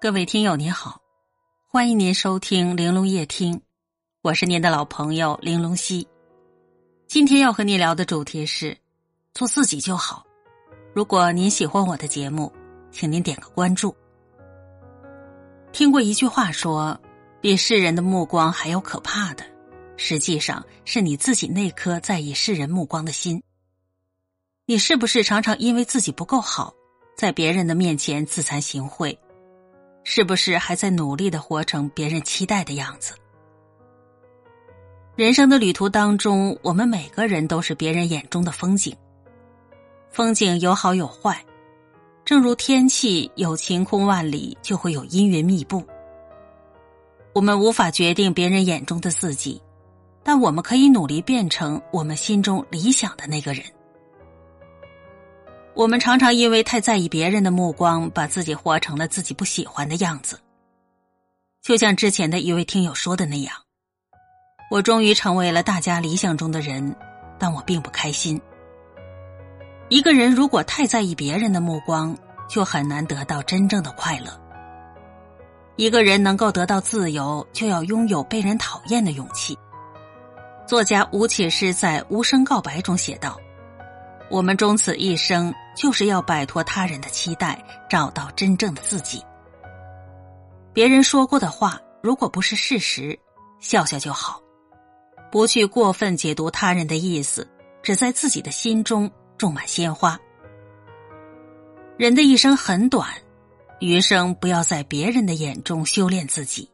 各位听友您好，欢迎您收听玲珑夜听，我是您的老朋友玲珑溪。今天要和您聊的主题是做自己就好。如果您喜欢我的节目，请您点个关注。听过一句话说，比世人的目光还要可怕的，实际上是你自己那颗在意世人目光的心。你是不是常常因为自己不够好，在别人的面前自惭形秽？是不是还在努力的活成别人期待的样子？人生的旅途当中，我们每个人都是别人眼中的风景。风景有好有坏，正如天气有晴空万里，就会有阴云密布。我们无法决定别人眼中的自己，但我们可以努力变成我们心中理想的那个人。我们常常因为太在意别人的目光，把自己活成了自己不喜欢的样子。就像之前的一位听友说的那样，我终于成为了大家理想中的人，但我并不开心。一个人如果太在意别人的目光，就很难得到真正的快乐。一个人能够得到自由，就要拥有被人讨厌的勇气。作家吴启诗在《无声告白》中写道。我们终此一生，就是要摆脱他人的期待，找到真正的自己。别人说过的话，如果不是事实，笑笑就好，不去过分解读他人的意思，只在自己的心中种满鲜花。人的一生很短，余生不要在别人的眼中修炼自己，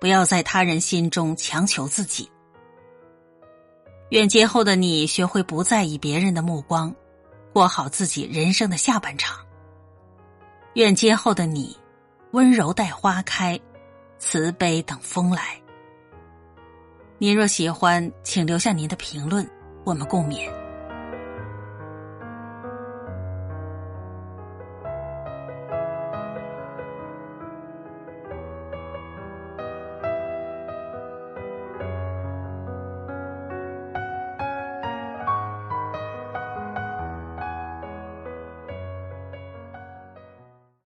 不要在他人心中强求自己。愿今后的你学会不在意别人的目光，过好自己人生的下半场。愿今后的你温柔待花开，慈悲等风来。您若喜欢，请留下您的评论，我们共勉。